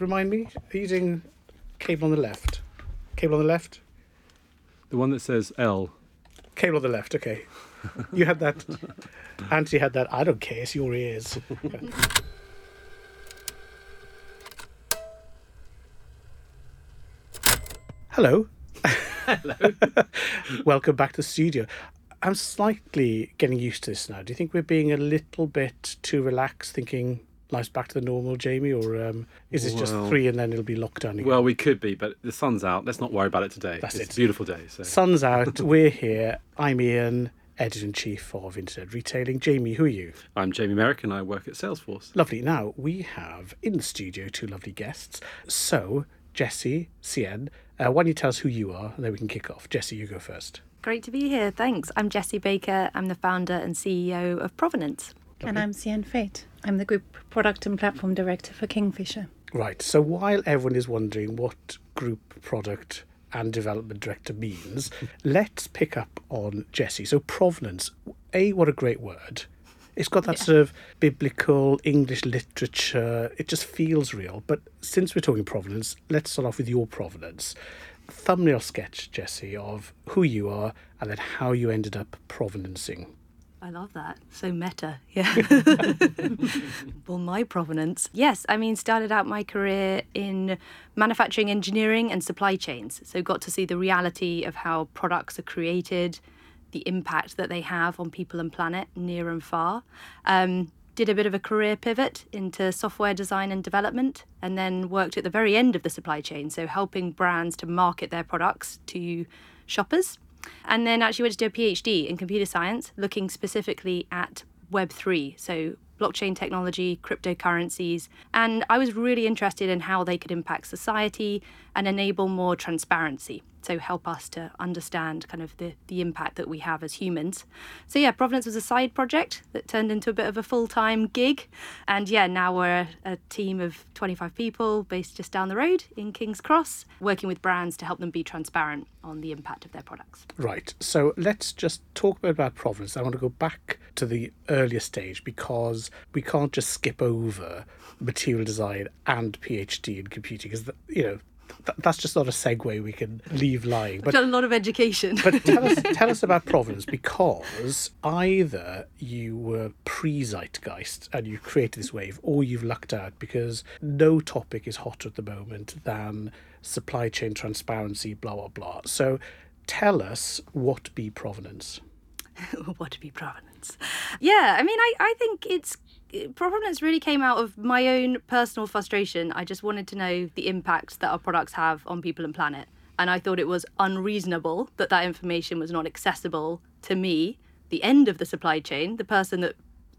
remind me? Are you using cable on the left? Cable on the left? The one that says L. Cable on the left, okay. You had that. Auntie had that. I don't care, it's your ears. Hello. Hello. Welcome back to the studio. I'm slightly getting used to this now. Do you think we're being a little bit too relaxed, thinking life's back to the normal, Jamie, or um, is this just three and then it'll be lockdown again? Well, we could be, but the sun's out. Let's not worry about it today. That's it's it. a beautiful day. So. Sun's out. we're here. I'm Ian, editor in chief of Internet Retailing. Jamie, who are you? I'm Jamie Merrick and I work at Salesforce. Lovely. Now we have in the studio two lovely guests. So Jesse, Cien, uh, why don't you tell us who you are, and then we can kick off. Jesse, you go first. Great to be here. Thanks. I'm Jesse Baker. I'm the founder and CEO of Provenance. And I'm Cian Fate. I'm the Group Product and Platform Director for Kingfisher. Right. So while everyone is wondering what group product and development director means, let's pick up on Jesse. So provenance, a what a great word. It's got that sort of biblical English literature. It just feels real. But since we're talking provenance, let's start off with your provenance. Thumbnail sketch, Jesse, of who you are and then how you ended up provenancing. I love that. So meta. Yeah. well, my provenance. Yes, I mean, started out my career in manufacturing engineering and supply chains. So got to see the reality of how products are created, the impact that they have on people and planet near and far. Um, did a bit of a career pivot into software design and development, and then worked at the very end of the supply chain. So helping brands to market their products to shoppers. And then actually went to do a PhD in computer science, looking specifically at Web3, so blockchain technology, cryptocurrencies. And I was really interested in how they could impact society and enable more transparency. So help us to understand kind of the, the impact that we have as humans. So yeah, Provenance was a side project that turned into a bit of a full-time gig. And yeah, now we're a team of 25 people based just down the road in King's Cross, working with brands to help them be transparent on the impact of their products. Right. So let's just talk a bit about provenance. I want to go back to the earlier stage because we can't just skip over material design and PhD in computing because you know th- that's just not a segue we can leave lying. But Done a lot of education. but tell us tell us about provenance because either you were pre-zeitgeist and you created this wave, or you've lucked out because no topic is hotter at the moment than supply chain transparency, blah blah blah. So tell us what be provenance. what be provenance yeah i mean i, I think it's provenance really came out of my own personal frustration. I just wanted to know the impact that our products have on people and planet. And i thought it was unreasonable that that information was not accessible to me the end of the supply chain the person that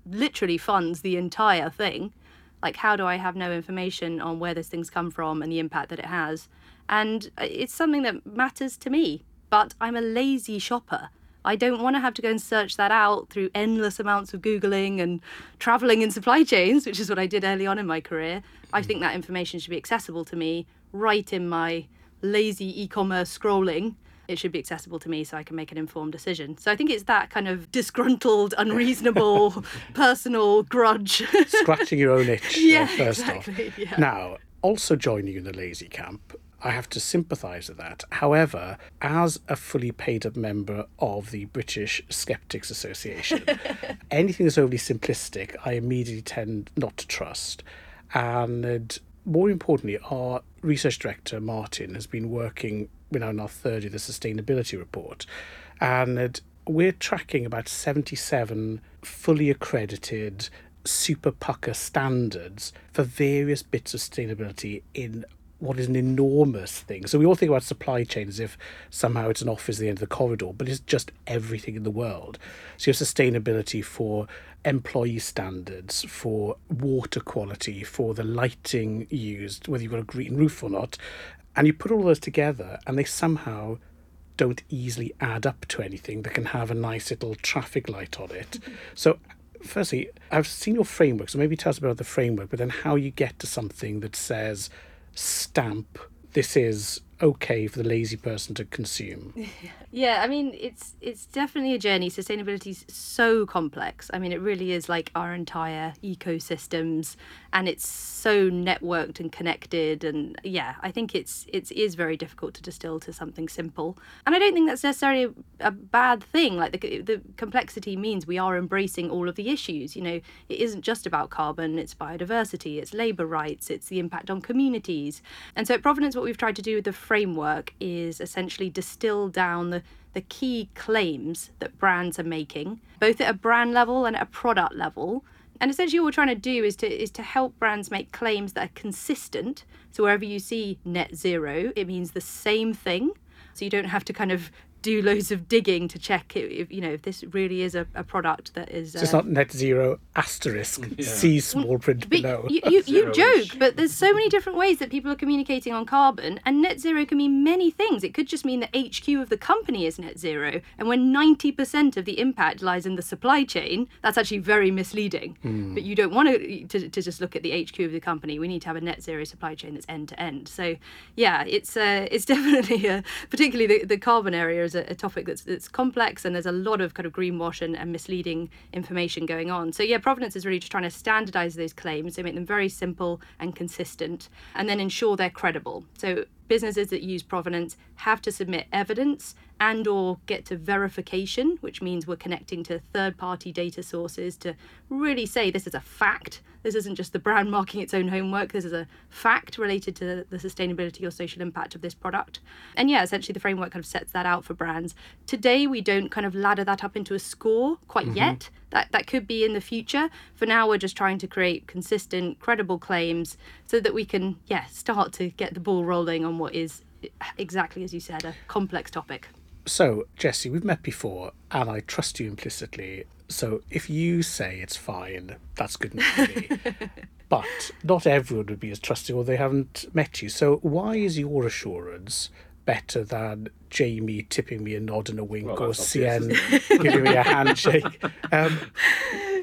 literally funds the entire thing. Like how do i have no information on where those things come from and the impact that it has? And uh, it's something that matters to me but i'm a lazy shopper I don't want to have to go and search that out through endless amounts of Googling and traveling in supply chains, which is what I did early on in my career. I hmm. think that information should be accessible to me right in my lazy e commerce scrolling. It should be accessible to me so I can make an informed decision. So I think it's that kind of disgruntled, unreasonable, personal grudge. Scratching your own itch. Yeah, first exactly, off. yeah. Now, also joining you in the lazy camp. I have to sympathise with that. However, as a fully paid up member of the British Skeptics Association, anything that's overly simplistic, I immediately tend not to trust. And more importantly, our research director, Martin, has been working, we're now in our third year, the sustainability report. And we're tracking about 77 fully accredited super pucker standards for various bits of sustainability in what is an enormous thing. So we all think about supply chain as if somehow it's an office at the end of the corridor, but it's just everything in the world. So you have sustainability for employee standards, for water quality, for the lighting used, whether you've got a green roof or not. And you put all those together and they somehow don't easily add up to anything that can have a nice little traffic light on it. Mm-hmm. So firstly, I've seen your framework, so maybe tell us about the framework, but then how you get to something that says stamp this is okay for the lazy person to consume? Yeah, I mean it's it's definitely a journey. Sustainability is so complex. I mean it really is like our entire ecosystems and it's so networked and connected and yeah, I think it's it is very difficult to distill to something simple. And I don't think that's necessarily a, a bad thing. Like the the complexity means we are embracing all of the issues. You know, it isn't just about carbon, it's biodiversity, it's labor rights, it's the impact on communities. And so at Provenance what we've tried to do with the framework is essentially distill down the the key claims that brands are making, both at a brand level and at a product level. And essentially, what we're trying to do is to is to help brands make claims that are consistent. So wherever you see net zero, it means the same thing. So you don't have to kind of do loads of digging to check if you know if this really is a, a product that is. So it's uh, not net zero asterisk, see small print but below. you, you, you joke, but there's so many different ways that people are communicating on carbon, and net zero can mean many things. It could just mean the HQ of the company is net zero, and when 90% of the impact lies in the supply chain, that's actually very misleading. But you don't want to, to to just look at the HQ of the company. We need to have a net zero supply chain that's end to end. So, yeah, it's uh, it's definitely a, particularly the, the carbon area is a, a topic that's that's complex, and there's a lot of kind of greenwash and, and misleading information going on. So, yeah, Provenance is really just trying to standardize those claims, so make them very simple and consistent, and then ensure they're credible. So, businesses that use provenance have to submit evidence and or get to verification which means we're connecting to third party data sources to really say this is a fact. This isn't just the brand marking its own homework. This is a fact related to the sustainability or social impact of this product. And yeah essentially the framework kind of sets that out for brands. Today we don't kind of ladder that up into a score quite mm-hmm. yet that that could be in the future for now we're just trying to create consistent credible claims so that we can yeah start to get the ball rolling on what is exactly as you said a complex topic So, Jesse, we've met before, and I trust you implicitly. So, if you say it's fine, that's good enough for me. but not everyone would be as trusting, or they haven't met you. So, why is your assurance better than Jamie tipping me a nod and a wink, Well, or that's obvious, CN giving me a handshake? Um,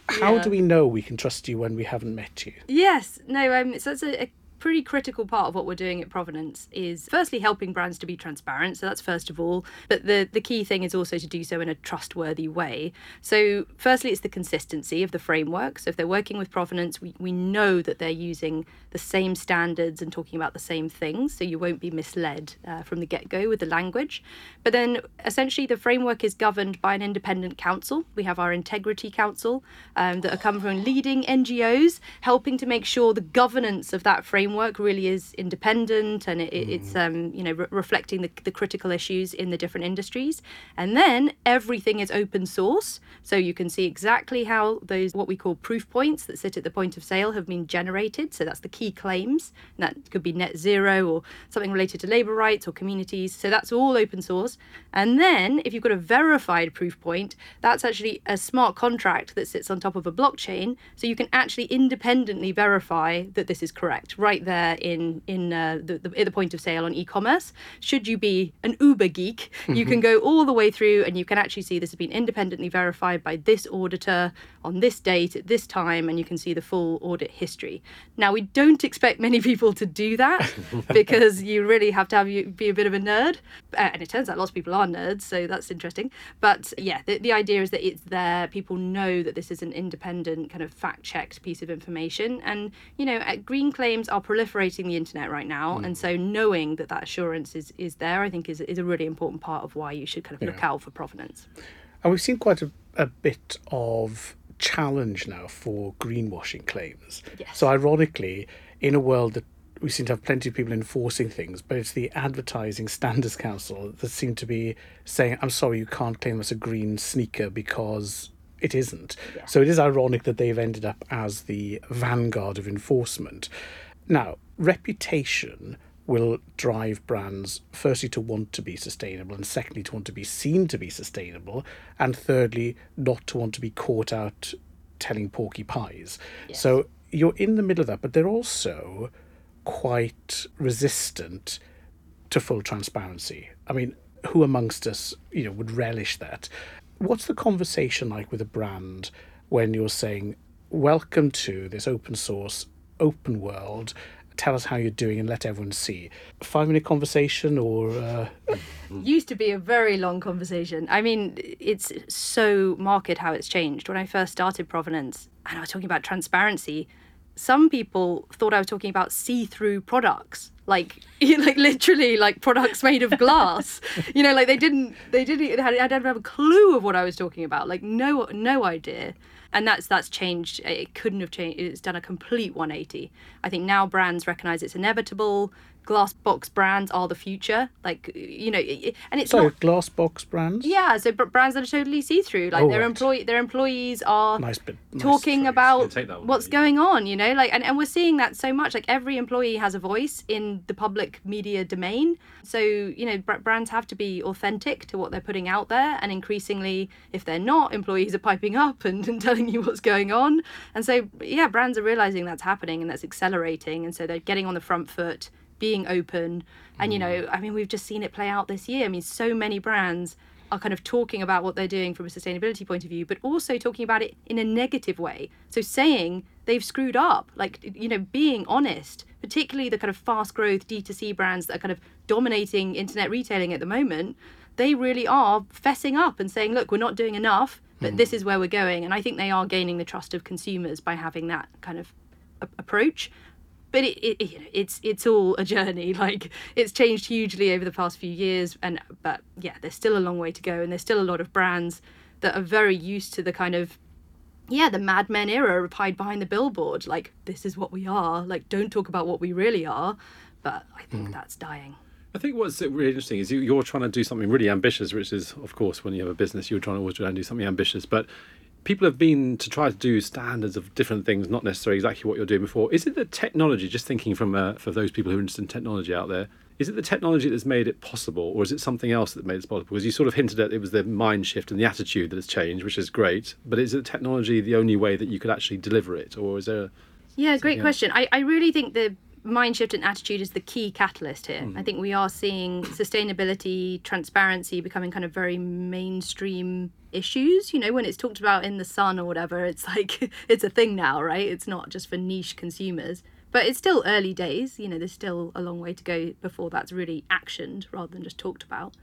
how Yeah. do we know we can trust you when we haven't met you? Yes, no, um, so that's a, a pretty critical part of what we're doing at Provenance is firstly helping brands to be transparent. So that's first of all, but the the key thing is also to do so in a trustworthy way. So firstly, it's the consistency of the framework. So if they're working with Provenance, we, we know that they're using the same standards and talking about the same things. So you won't be misled uh, from the get go with the language. But then essentially, the framework is governed by an independent council. We have our Integrity Council um, that are come from leading NGOs, helping to make sure the governance of that framework really is independent and it, it's um, you know re- reflecting the, the critical issues in the different industries. And then everything is open source, so you can see exactly how those what we call proof points that sit at the point of sale have been generated. So that's the key claims. And that could be net zero or something related to labour rights or communities. So that's all open source. And then if you've got a verified proof point, that's actually a smart contract that sits on top of a blockchain. So you can actually independently verify that this is correct right there in in uh, the, the at the point of sale on e-commerce. Should you be an Uber geek, you can go all the way through and you can actually see this has been independently verified by this auditor on this date at this time, and you can see the full audit history. Now we don't expect many people to do that because you really have to have you be a bit of a nerd, uh, and it turns out lots of people are nerds, so that's interesting. But yeah, the, the idea is that it's there. People know that this is an independent kind of fact-checked piece of information, and you know, uh, green claims are proliferating the internet right now, and mm. so knowing that that assurance is is there, I think is is a really important part of why you should kind of look out for provenance. And we've seen quite a, a bit of challenge now for greenwashing claims. Yes. So, ironically, in a world that we seem to have plenty of people enforcing things, but it's the Advertising Standards Council that seem to be saying, I'm sorry, you can't claim that's a green sneaker because it isn't. Yeah. So, it is ironic that they've ended up as the vanguard of enforcement. Now, reputation will drive brands firstly to want to be sustainable and secondly to want to be seen to be sustainable and thirdly not to want to be caught out telling porky pies. So you're in the middle of that but they're also quite resistant to full transparency. I mean who amongst us you know would relish that? What's the conversation like with a brand when you're saying welcome to this open source open world tell us how you're doing and let everyone see. Five minute conversation or uh, used to be a very long conversation. I mean, it's so marked how it's changed. When I first started Provenance and I was talking about transparency, some people thought I was talking about see-through products, like like literally like products made of glass. you know, like they didn't they didn't I didn't have a clue of what I was talking about. Like no no idea. And that's that's changed. It couldn't have changed. It's done a complete 180. I think now brands recognize it's inevitable glass box brands are the future like you know and it's so not glass box brands. yeah so brands that are totally see-through like Oh, their right. employee their employees are Nice bit. nice talking phrase. about Yeah, take that one, what's please. going on you know like and, and we're seeing that so much like every employee has a voice in the public media domain so you know br- brands have to be authentic to what they're putting out there and increasingly if they're not employees are piping up and, and telling you what's going on. And so yeah brands are realizing that's happening and that's accelerating. And so they're getting on the front foot being open. And you mm. know i mean we've just seen it play out this year. I mean so many brands are kind of talking about what they're doing from a sustainability point of view, but also talking about it in a negative way. So saying they've screwed up, like, you know, being honest, particularly the kind of fast growth D2C brands that are kind of dominating internet retailing at the moment, they really are fessing up and saying, look, we're not doing enough, but hmm. this is where we're going. And I think they are gaining the trust of consumers by having that kind of a- approach. But it, it, it it's it's all a journey. Like it's changed hugely over the past few years and but yeah there's still a long way to go and there's still a lot of brands that are very used to the kind of yeah the Mad Men era of hide behind the billboard. Like this is what we are. Like don't talk about what we really are. But i think hmm. that's dying I think what's really interesting is you, you're trying to do something really ambitious, which is, of course, when you have a business, you're trying to always try and do something ambitious. But people have been to try to do standards of different things, not necessarily exactly what you're doing before. Is it the technology? Just thinking from uh, for those people who are interested in technology out there, is it the technology that's made it possible, or is it something else that made it possible? Because you sort of hinted at it was the mind shift and the attitude that has changed, which is great. But is it technology the only way that you could actually deliver it, or is there? Yeah, great question. I, I really think the mind shift and attitude is the key catalyst here. Mm-hmm. I think we are seeing sustainability, transparency becoming kind of very mainstream issues. You know, when it's talked about in the sun or whatever, it's like it's a thing now, right? It's not just for niche consumers. But it's still early days. You know, there's still a long way to go before that's really actioned rather than just talked about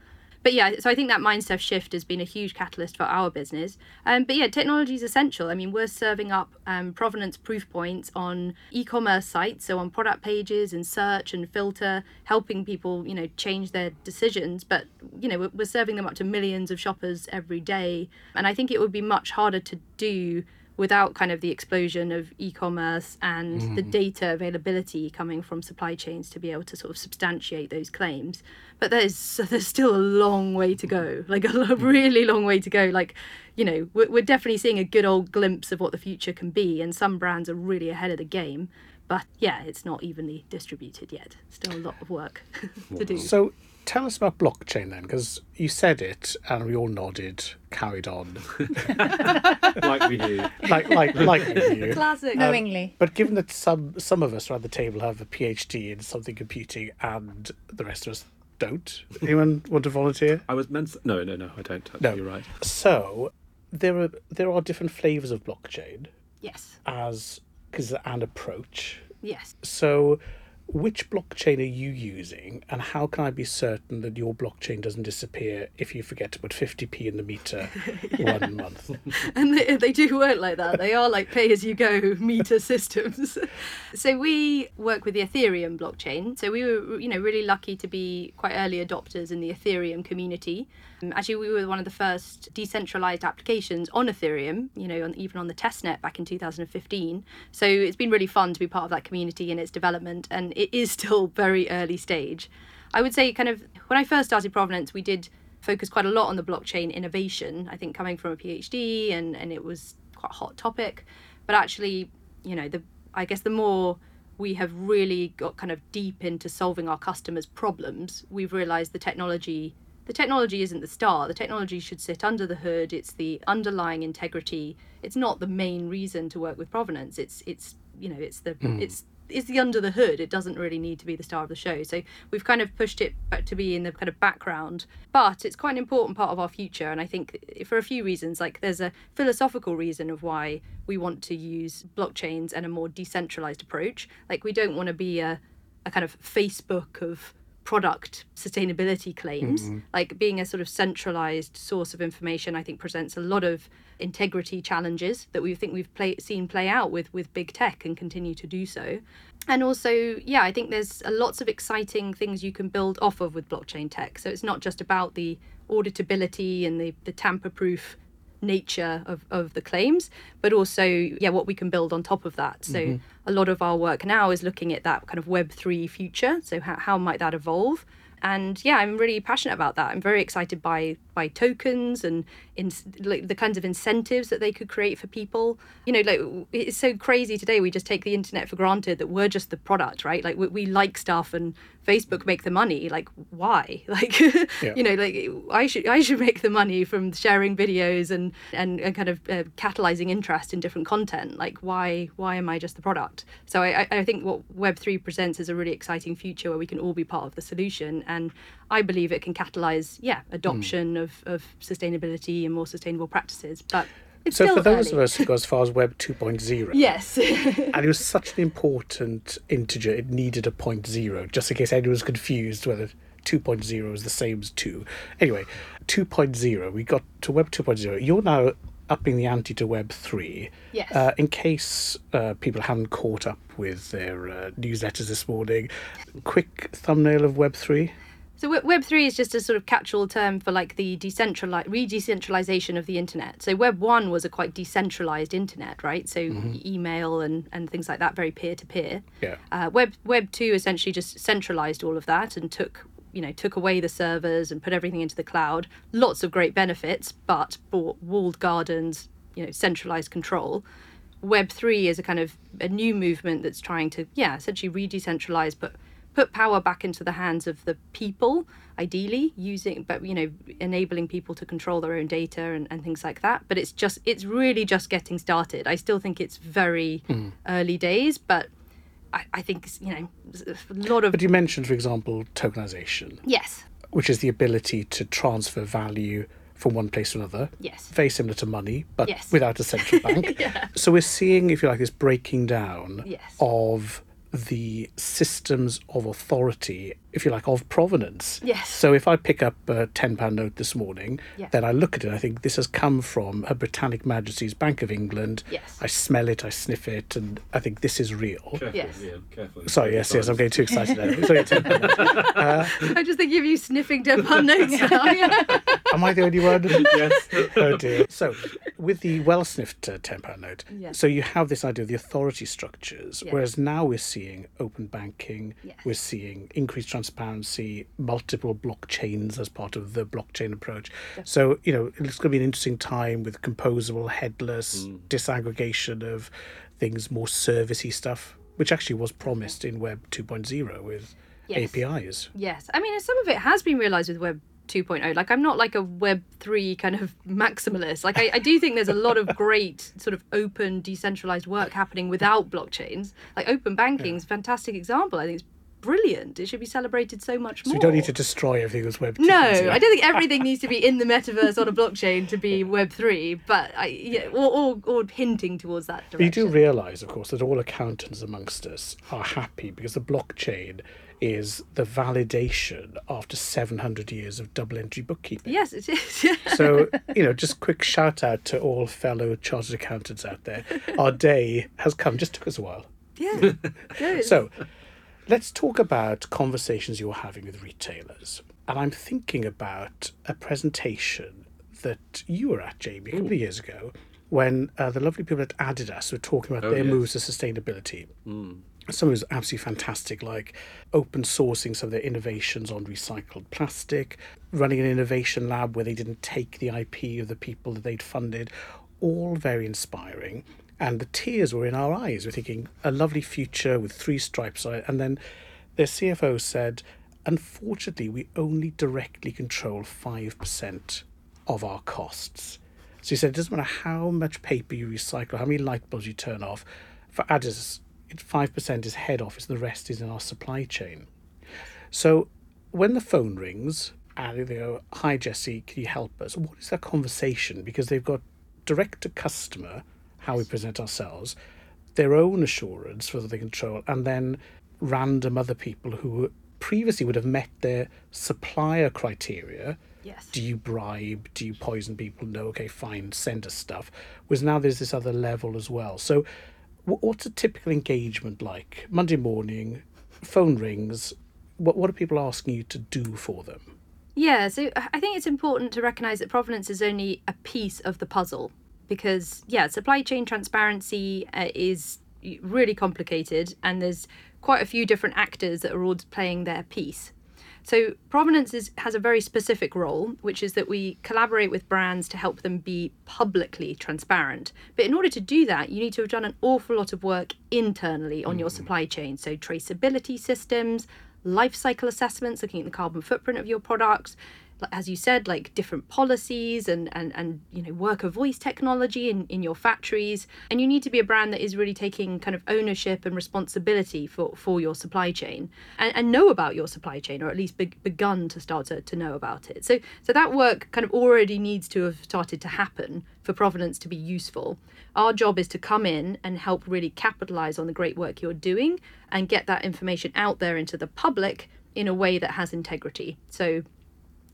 but yeah, so I think that mindset shift has been a huge catalyst for our business. Um, but yeah, technology is essential. I mean, we're serving up um, provenance proof points on e-commerce sites, so on product pages and search and filter, helping people, you know, change their decisions. But you know, we're, we're serving them up to millions of shoppers every day, and I think it would be much harder to do without kind of the explosion of e-commerce and the mm. data availability coming from supply chains to be able to sort of substantiate those claims. But there's there's still a long way to go like a mm. really long way to go. Like you know we're, we're definitely seeing a good old glimpse of what the future can be and some brands are really ahead of the game. But yeah it's not evenly distributed yet. Still a lot of work to do. So tell us about blockchain then, because you said it and we all nodded, carried on, like we do. like like like we knew. classic um, Knowingly. But given that some some of us around the table have a PhD in something computing and the rest of us don't, anyone want to volunteer? I was meant. To, no, no, no. I don't. No. You're right. So there are there are different flavors of blockchain yes as because an approach. yes So which blockchain are you using and how can I be certain that your blockchain doesn't disappear if you forget to put 50p in the meter one month? and they, they do work like that. They are like pay as you go meter systems. so we work with the Ethereum blockchain. So we were, you know, really lucky to be quite early adopters in the Ethereum community. Um, actually, we were one of the first decentralized applications on Ethereum. You know, on, even on the testnet back in 2015. So it's been really fun to be part of that community and its development. And it is still very early stage. I would say, kind of, when I first started Provenance, we did focus quite a lot on the blockchain innovation. I think coming from a PhD and and it was quite a hot topic, but actually, you know, the I guess the more we have really got kind of deep into solving our customers' problems, we've realized the technology the technology isn't the star. The technology should sit under the hood. It's the underlying integrity. It's not the main reason to work with provenance. It's it's you know it's the hmm. it's is the under the hood. It doesn't really need to be the star of the show. So we've kind of pushed it to be in the kind of background, but it's quite an important part of our future. And I think for a few reasons, like there's a philosophical reason of why we want to use blockchains and a more decentralized approach. Like we don't want to be a, a kind of Facebook of product sustainability claims. Mm-hmm. Like being a sort of centralized source of information, I think presents a lot of integrity challenges that we think we've play, seen play out with with big tech and continue to do so. And also, yeah, I think there's lots of exciting things you can build off of with blockchain tech. So it's not just about the auditability and the, the tamper proof nature of, of the claims, but also, yeah, what we can build on top of that. So mm-hmm. a lot of our work now is looking at that kind of Web3 future. So how, how might that evolve? And yeah, I'm really passionate about that. I'm very excited by by tokens and in like the kinds of incentives that they could create for people. You know, like it's so crazy today. We just take the internet for granted that we're just the product, right? Like we, we like stuff and Facebook make the money. Like why? Like you know, like I should I should make the money from sharing videos and and, and kind of uh, catalyzing interest in different content. Like why why am I just the product? So I I- think what Web three presents is a really exciting future where we can all be part of the solution and I believe it can catalyze yeah adoption of, of sustainability and more sustainable practices. But it's So for those early. of us who go as far as Web 2.0, yes, and it was such an important integer, it needed a point zero, just in case anyone was confused whether 2.0 is the same as 2. Anyway, 2.0, we got to Web 2.0. You're now upping the ante to Web 3. Yes. Uh, in case uh, people haven't caught up with their uh, newsletters this morning, quick thumbnail of Web 3. So Web- Web three is just a sort of catch-all term for like the decentralized re-decentralization of the internet. So Web one was a quite decentralized internet, right? So e- email and and things like that, very peer-to-peer. Yeah. Uh, Web Web two essentially just centralized all of that and took you know took away the servers and put everything into the cloud. Lots of great benefits, but bought walled gardens, you know, centralized control. Web three is a kind of a new movement that's trying to yeah essentially re-decentralize, but put power back into the hands of the people ideally using but you know enabling people to control their own data and, and things like that but it's just it's really just getting started i still think it's very hmm. early days but I, I think you know a lot of But you mentioned, for example, tokenization, yes which is the ability to transfer value from one place to another. yes very similar to money, but Yes. without a central bank. yeah. So we're seeing, if you like, this breaking down Yes. of the systems of authority, if you like, of provenance. Yes. So if I pick up a £10 note this morning, Yeah. then I look at it, I think this has come from Her Britannic Majesty's Bank of England. Yes. I smell it, I sniff it, and I think this is real. Careful, Yes. Ian, careful. Sorry, yes, yes, I'm getting too excited now. Sorry, £10. i just think of you sniffing Depan notes now. Am I the only one? yes. oh dear. So, with the well sniffed uh, £10 note, Yeah. so you have this idea of the authority structures, Yeah. whereas now we're seeing open banking, Yes. we're seeing increased transparency, multiple blockchains as part of the blockchain approach. So, you know, it's going to be an interesting time with composable, headless, hmm. disaggregation of things, more servicey stuff, which actually was promised in Web 2.0 with Yes. APIs. Yes, I mean, some of it has been realized with Web 2.0. Like, I'm not like a Web 3 kind of maximalist. Like, I, I do think there's a lot of great sort of open, decentralized work happening without blockchains. Like, open banking is a fantastic example. I think it's brilliant. It should be celebrated so much So more. we don't need to destroy everything as Web 2.0. No, I don't think everything needs to be in the metaverse on a blockchain to be Web three, but I yeah, or, or or hinting towards that But you do realise, of course, that all accountants amongst us are happy because the blockchain is the validation after 700 years of double entry bookkeeping. Yes, it is. So, you know, just quick shout out to all fellow chartered accountants out there. Our day has come, just took us a while. yeah. So, let's talk about conversations you're having with retailers. And I'm thinking about a presentation that you were at, Jamie, a couple of years ago, when uh, the lovely people at Adidas were talking about Oh, their yes. moves to sustainability. Some was absolutely fantastic, like open sourcing some of their innovations on recycled plastic, running an innovation lab where they didn't take the IP of the people that they'd funded. All very inspiring. And the tears were in our eyes. We're thinking a lovely future with three stripes on it. And then their CFO said, unfortunately, we only directly control 5% of our costs. So he said, it doesn't matter how much paper you recycle, how many light bulbs you turn off. For Adidas, five percent is head office, the rest is in our supply chain. So when the phone rings and they go, "Hi Jesse, can you help us?" What is that conversation? Because they've got direct to customer, how we present ourselves, their own assurance for the control, and then random other people who previously would have met their supplier criteria. Yes. Do you bribe? Do you poison people? No, okay, fine, send us stuff. Whereas now there's this other level as well. So, wh- what's a typical engagement like? Monday morning, phone rings. What what are people asking you to do for them? Yeah, so I think it's important to recognize that provenance is only a piece of the puzzle because, yeah, supply chain transparency uh, is really complicated and there's quite a few different actors that are all playing their piece. So, provenance is, has a very specific role, which is that we collaborate with brands to help them be publicly transparent. But in order to do that, you need to have done an awful lot of work internally on your supply chain. So, traceability systems, life cycle assessments, looking at the carbon footprint of your products, as you said, like different policies and and and you know worker voice technology in in your factories, and you need to be a brand that is really taking kind of ownership and responsibility for for your supply chain and, and know about your supply chain or at least be, begun to start to, to know about it. So so that work kind of already needs to have started to happen for provenance to be useful. Our job is to come in and help really capitalize on the great work you're doing and get that information out there into the public in a way that has integrity. So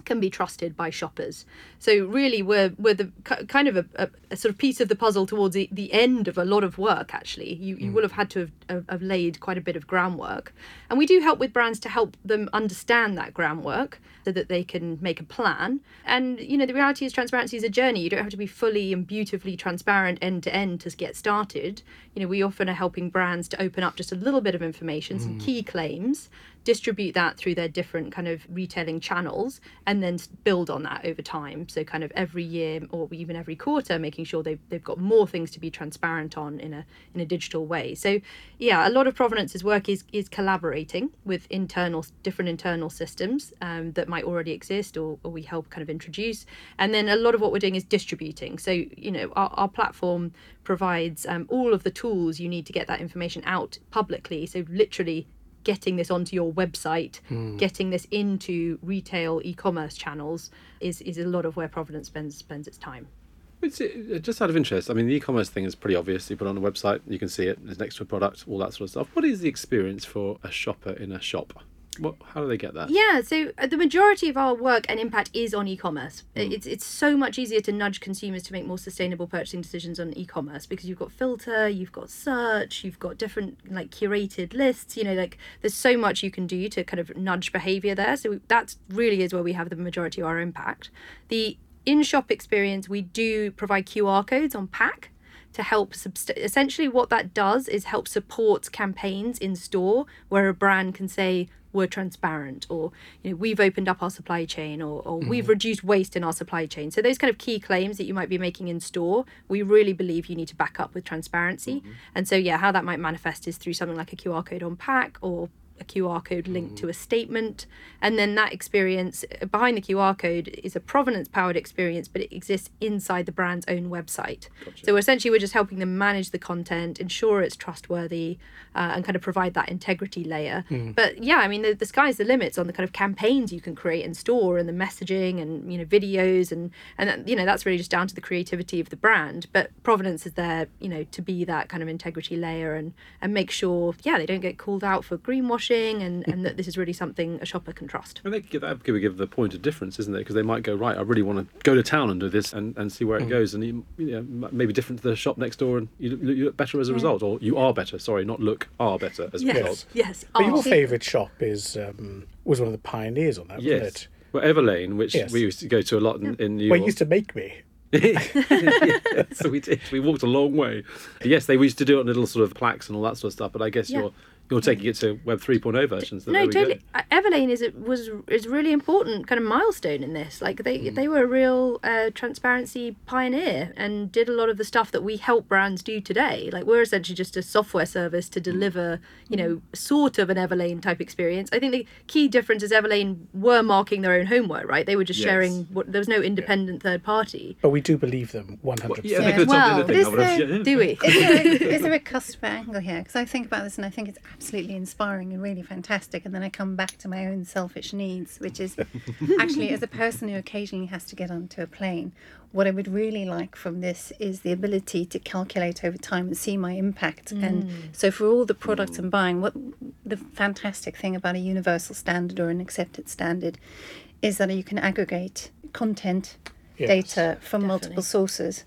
can be trusted by shoppers. So really, we're we're the kind of a, a, a sort of piece of the puzzle towards the, the end of a lot of work. Actually, you you mm. will have had to have, have, have laid quite a bit of groundwork, and we do help with brands to help them understand that groundwork so that they can make a plan. And you know, the reality is transparency is a journey. You don't have to be fully and beautifully transparent end to end to get started. You know, we often are helping brands to open up just a little bit of information, some mm. key claims, distribute that through their different kind of retailing channels and then build on that over time. So kind of every year or even every quarter making sure they've, they've got more things to be transparent on in a in a digital way. So yeah a lot of provenance's work is is collaborating with internal different internal systems um, that might already exist or, or we help kind of introduce. And then a lot of what we're doing is distributing. So you know our, our platform provides um, all of the tools you need to get that information out publicly. So literally getting this onto your website, getting this into retail e-commerce channels is is a lot of where Provenance spends spends its time. It's uh, just out of interest. I mean, the e-commerce thing is pretty obvious. You put it on a website, you can see it. It's next to a product, all that sort of stuff. What is the experience for a shopper in a shop? What? How do they get that? Yeah, so uh, the majority of our work and impact is on e-commerce. Uh, It's it's so much easier to nudge consumers to make more sustainable purchasing decisions on e-commerce because you've got filter, you've got search, you've got different like curated lists. You know, like there's so much you can do to kind of nudge behavior there. So that really is where we have the majority of our impact. The in-shop experience, we do provide QR codes on pack to help subst- essentially what that does is help support campaigns in store where a brand can say we're transparent or you know we've opened up our supply chain or, or mm-hmm. we've reduced waste in our supply chain. So those kind of key claims that you might be making in store we really believe you need to back up with transparency. Mm-hmm. And so yeah how that might manifest is through something like a qr code on pack or a QR code linked to a statement. And then that experience behind the QR code is a provenance powered experience, but it exists inside the brand's own website. So essentially, we're just helping them manage the content, ensure it's trustworthy, uh, and kind of provide that integrity layer. But yeah, I mean, the, the sky's the limits on the kind of campaigns you can create and store and the messaging and, you know, videos. And, and that, you know, that's really just down to the creativity of the brand. But provenance is there, you know, to be that kind of integrity layer and, and make sure, yeah, they don't get called out for greenwashing and, and that this is really something a shopper can trust. And they could give that could give the point of difference, isn't it? Because they might go right. I really want to go to town and do this and, and see where it goes, and you, you know, maybe different to the shop next door, and you, look- you look better as a result, or you are better. Sorry, not look are better as a Yes, result. yes. But your favourite shop is um, was one of the pioneers on that, wasn't Yes. it? Well, Everlane, which Yes. we used to go to a lot in, in New Well, York. you used to make me. yes, we did. We walked a long way. Yes, they used to do it on little sort of plaques and all that sort of stuff. But I guess Yeah. your You're taking it to Web 3.0 versions. then no, there go. totally. Uh, Everlane is it was is really important kind of milestone in this. Like they Mm. they were a real uh, transparency pioneer and did a lot of the stuff that we help brands do today. Like we're essentially just a software service to deliver, you know, sort of an Everlane type experience. I think the key difference is Everlane were marking their own homework, right? They were just Yes. sharing what there was no independent third party. But we do believe them 100%. Yeah, Yeah. could have told the Well, thing, is I have. there- yeah. Do we? Is there, a, is there a customer angle here? Because I think about this and I think it's absolutely inspiring and really fantastic. And then I come back to my own selfish needs, which is actually, as a person who occasionally has to get onto a plane, what I would really like from this is the ability to calculate over time and see my impact. And mm. so, for all the products I'm buying, what the fantastic thing about a universal standard or an accepted standard is that you can aggregate content Yes. data from Definitely. multiple sources.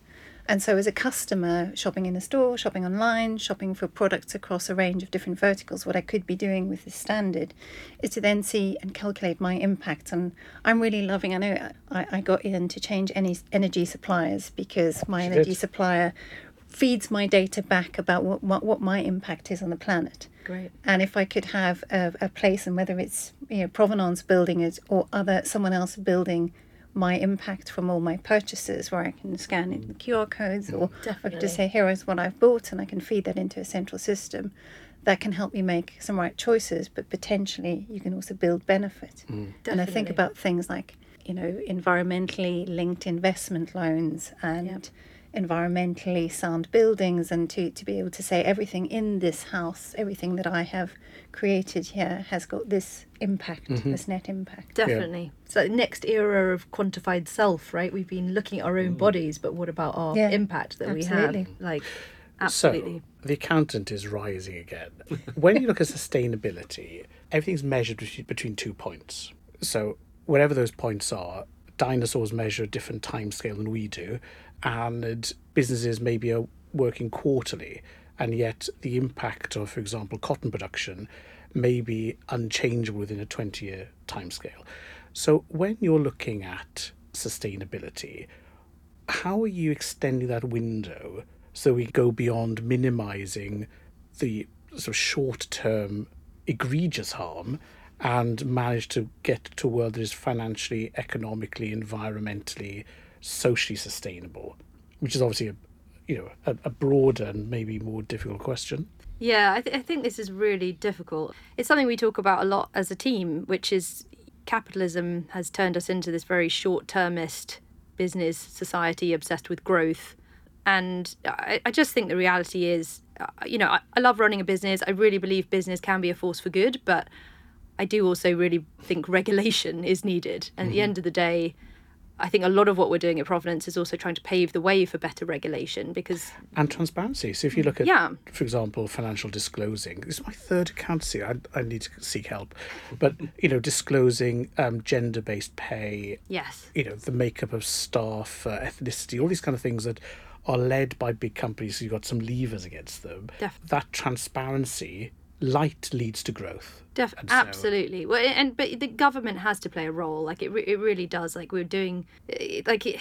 And so, as a customer shopping in a store, shopping online, shopping for products across a range of different verticals, what I could be doing with this standard is to then see and calculate my impact. And I'm really loving, I know I, I got in to change any energy suppliers because my She energy did. supplier feeds my data back about what, what, what my impact is on the planet. Great. And if I could have a, a place, and whether it's you know Provenance building it or other someone else building my impact from all my purchases, where I can scan in the QR codes, or I could just say, here is what I've bought, and I can feed that into a central system. That can help me make some right choices, but potentially you can also build benefit. Mm. And I think about things like you know environmentally linked investment loans and Yep. environmentally sound buildings and to, to be able to say everything in this house, everything that I have created here has got this impact, mm-hmm. this net impact. Definitely. So next era of quantified self, right? We've been looking at our own mm. bodies, but what about our Yeah, impact that we absolutely. have? Like, absolutely. So the accountant is rising again. when you look at sustainability, everything's measured between, between two points. So whatever those points are, dinosaurs measure a different time scale than we do, and businesses maybe are working quarterly, and yet the impact of, for example, cotton production may be unchangeable within a 20 year timescale. So when you're looking at sustainability, how are you extending that window so we go beyond minimizing the sort of short term egregious harm and manage to get to a world that is financially, economically, environmentally, socially sustainable, which is obviously a you know a, a broader and maybe more difficult question. Yeah, I, th- I think this is really difficult. It's something we talk about a lot as a team, which is capitalism has turned us into this very short termist business society obsessed with growth. And I, I just think the reality is, uh, you know, I, I love running a business. I really believe business can be a force for good, but I do also really think regulation is needed. And at the end of the day, I think a lot of what we're doing at Provenance is also trying to pave the way for better regulation because And transparency. So if you look at, Yeah. for example, financial disclosing, this is my third accountancy. I, I need to seek help. But, you know, disclosing um, gender based pay, yes, you know, the makeup of staff, uh, ethnicity, all these kind of things that are led by big companies. So you've got some levers against them. Def- That transparency, light leads to growth. Def- so- absolutely. Well, and but the government has to play a role. Like it, re- it really does. Like we're doing, eh, like it,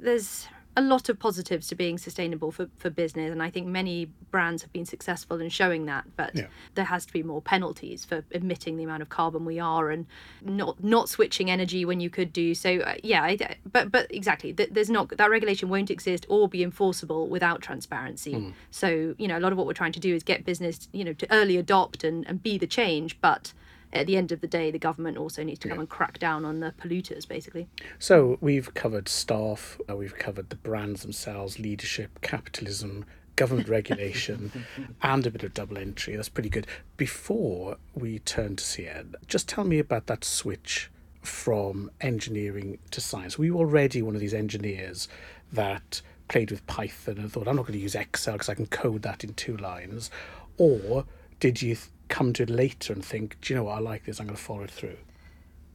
there's a lot of positives to being sustainable for, for business, and I think many brands have been successful in showing that. But Yeah. there has to be more penalties for emitting the amount of carbon we are, and not not switching energy when you could do so. Uh, yeah, I, but but exactly, th- there's not that regulation won't exist or be enforceable without transparency. So you know, a lot of what we're trying to do is get business, you know, to early adopt and, and be the change, but at the end of the day, the government also needs to come and crack down on the polluters, basically. So we've covered staff, uh, we've covered the brands themselves, leadership, capitalism, government regulation, and a bit of double entry. That's pretty good. Before we turn to CN, just tell me about that switch from engineering to science. Were you already one of these engineers that played with Python and thought, I'm not going to use Excel because I can code that in two lines? Or did you th- come to it later and think, do you know what, I like this, I'm going to follow it through?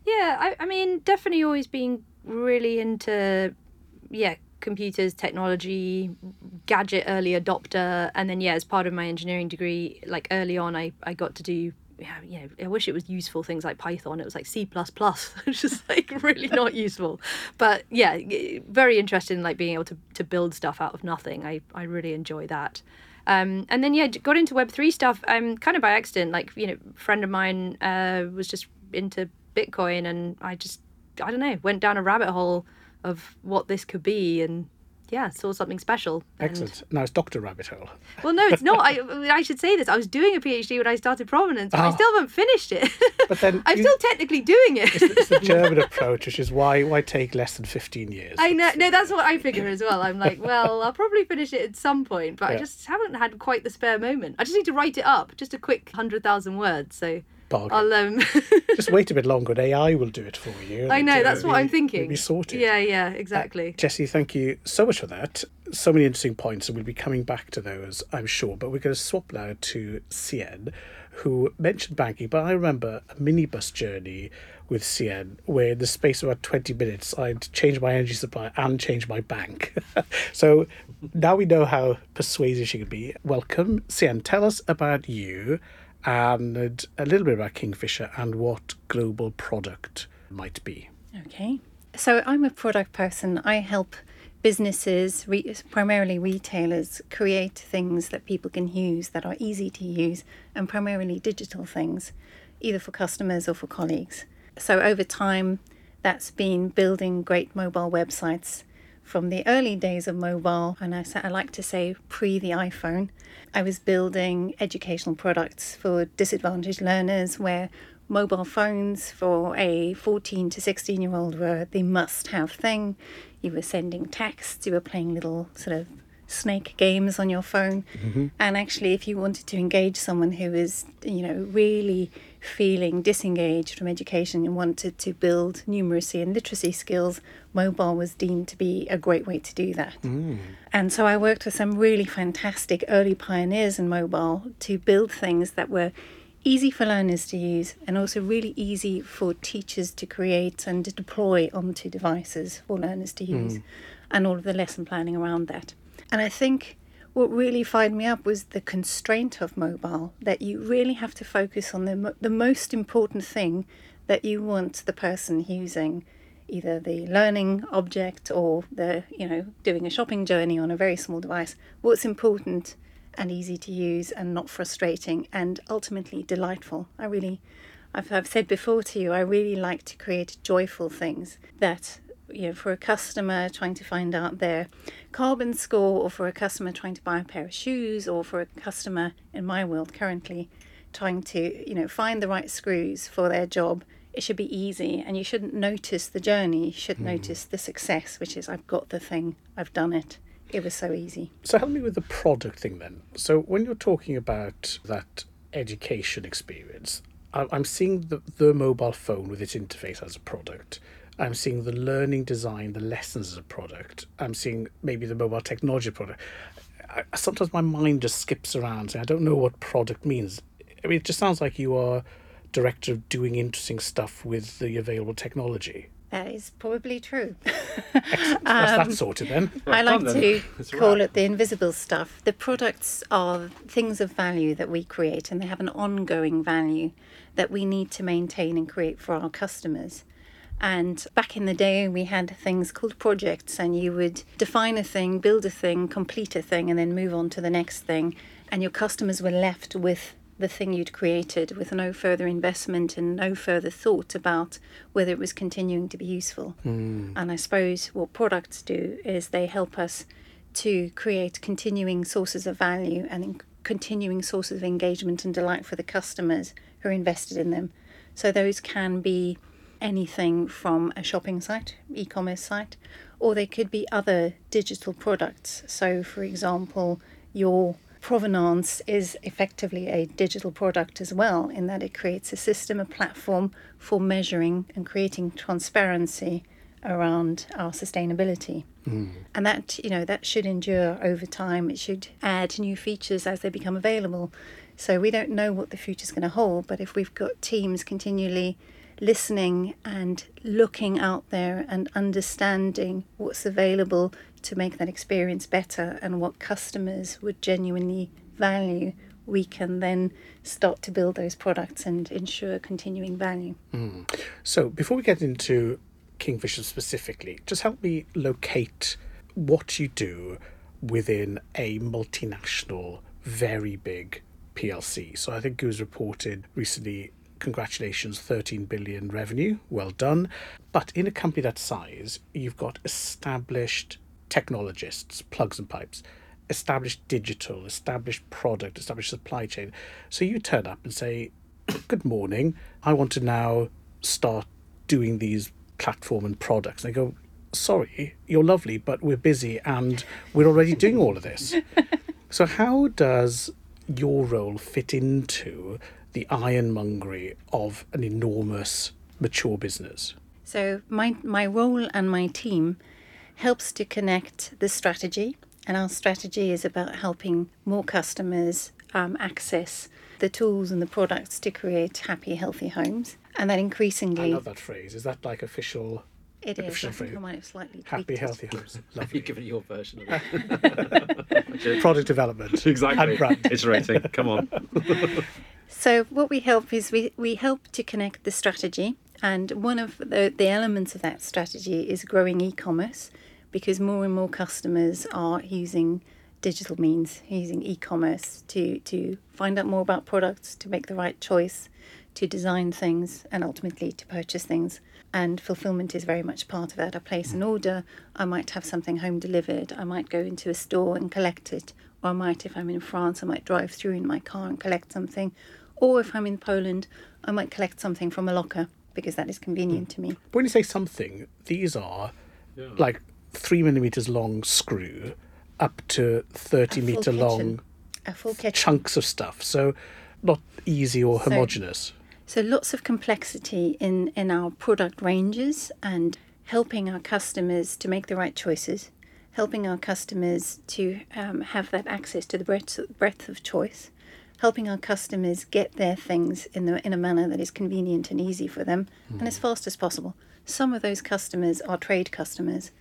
Yeah, I, I mean, definitely always being really into, yeah, computers, technology, gadget early adopter. And then, yeah, as part of my engineering degree, like early on, I, I got to do yeah, you know, I wish it was useful things like Python. It was like C plus plus, is like really not useful. But yeah, very interested in like being able to to build stuff out of nothing. I I really enjoy that. Um, and then yeah, got into Web three stuff. Um, kind of by accident. Like you know, friend of mine uh was just into Bitcoin, and I just I don't know went down a rabbit hole of what this could be, and yeah, saw something special. And- Excellent. Now it's Dr. Rabbit Hole. well, no, it's not. I, I should say this. I was doing a PhD when I started Provenance, but I Ah. still haven't finished it. But then I'm you- still technically doing it. It's the German approach, which is why why take less than 15 years? I know. No, that's what I figure as well. I'm like, well, I'll probably finish it at some point, but I just haven't had quite the spare moment. I just need to write it up, just a quick hundred thousand words. So Bargain. I'll um. Just wait a bit longer and AI will do it for you. I and, know uh, that's what we- I'm thinking. we'll be sorted. Yeah, yeah, exactly. Jesse, thank you so much for that. So many interesting points, and we'll be coming back to those, I'm sure. But we're going to swap now to Cien, who mentioned banking. But I remember a minibus journey with Cien, where in the space of about 20 minutes, I'd change my energy supply and change my bank. so now we know how persuasive she can be. Welcome, Cien. Tell us about you and a little bit about Kingfisher and what global product might be. Okay. So I'm a product person. I help businesses, re- primarily retailers, create things that people can use that are easy to use and primarily digital things, either for customers or for colleagues. So over time, that's been building great mobile websites from the early days of mobile, and I, I like to say pre the iPhone. I was building educational products for disadvantaged learners where mobile phones for a 14 to 16 year old were the must have thing. You were sending texts, you were playing little sort of snake games on your phone. Mm-hmm. And actually, if you wanted to engage someone who is, you know, really feeling disengaged from education and wanted to build numeracy and literacy skills, mobile was deemed to be a great way to do that. Mm. And so I worked with some really fantastic early pioneers in mobile to build things that were easy for learners to use and also really easy for teachers to create and to deploy onto devices for learners to use mm. and all of the lesson planning around that. And I think what really fired me up was the constraint of mobile that you really have to focus on the, the most important thing that you want the person using either the learning object or the you know doing a shopping journey on a very small device. What's important and easy to use and not frustrating and ultimately delightful. I really I've, I've said before to you i really like to create joyful things that you know for a customer trying to find out their carbon score or for a customer trying to buy a pair of shoes or for a customer in my world currently trying to you know find the right screws for their job it should be easy and you shouldn't notice the journey you should hmm. notice the success which is i've got the thing i've done it it was so easy So help me with the product thing then. So when you're talking about that education experience, I'm seeing the, the mobile phone with its interface as a product. I'm seeing the learning design, the lessons as a product. I'm seeing maybe the mobile technology product. I, sometimes my mind just skips around. saying, I don't know what product means. I mean, it just sounds like you are director of doing interesting stuff with the available technology. that is probably true That's that um, sorted then. I like done then. to It's call wrap. it the invisible stuff. The products are things of value that we create, and they have an ongoing value that we need to maintain and create for our customers. And back in the day, we had things called projects, and you would define a thing, build a thing, complete a thing, and then move on to the next thing. And your customers were left with the thing you'd created with no further investment and no further thought about whether it was continuing to be useful. Hmm. And I suppose what products do is they help us to create continuing sources of value and in- continuing sources of engagement and delight for the customers who are invested in them. So those can be anything from a shopping site, e commerce site, or they could be other digital products. So, for example, your provenance is effectively a digital product as well, in that it creates a system, a platform for measuring and creating transparency around our sustainability. Hmm. And that, you know, that should endure over time. It should add new features as they become available. So we don't know what the future is going to hold, but if we've got teams continually listening and looking out there and understanding what's available to make that experience better and what customers would genuinely value, we can then start to build those products and ensure continuing value. Hmm. So before we get into Kingfisher specifically, just help me locate what you do within a multinational, very big PLC. So I think it was reported recently. Congratulations, 13 billion revenue. Well done. But in a company that size, you've got established technologists, plugs and pipes, established digital, established product, established supply chain. So you turn up and say, Good morning. I want to now start doing these platform and products. And they go, Sorry, you're lovely, but we're busy and we're already doing all of this. so, how does your role fit into the ironmongery of an enormous, mature business? So my my role and my team helps to connect the strategy, and our strategy is about helping more customers um, access the tools and the products to create happy, healthy homes, and that increasingly. I love that phrase. Is that like official it is. I official think I phrase? might have slightly happy, tweaked it. healthy homes? You've Lovely. given it your version of it. Product development. exactly. And brand. Iterating. Come on. So what we help is we, we help to connect the strategy and one of the, the elements of that strategy is growing e-commerce because more and more customers are using digital means, using e-commerce to, to find out more about products, to make the right choice, to design things and ultimately to purchase things. And fulfillment is very much part of that. I place an order, I might have something home delivered, I might go into a store and collect it, or I might, if I'm in France, I might drive through in my car and collect something. Or if I'm in Poland, I might collect something from a locker because that is convenient to me. But when you say something, these are like three millimeters long screw up to 30 A meter kitchen. long A full kitchen. chunks of stuff. So not easy or So- homogeneous. So lots of complexity in, in our product ranges and helping our customers to make the right choices, helping our customers to um, have that access to the breadth, breadth of choice, helping our customers get their things in, the, in a manner that is convenient and easy for them and as fast as possible. Some of those customers are trade customers.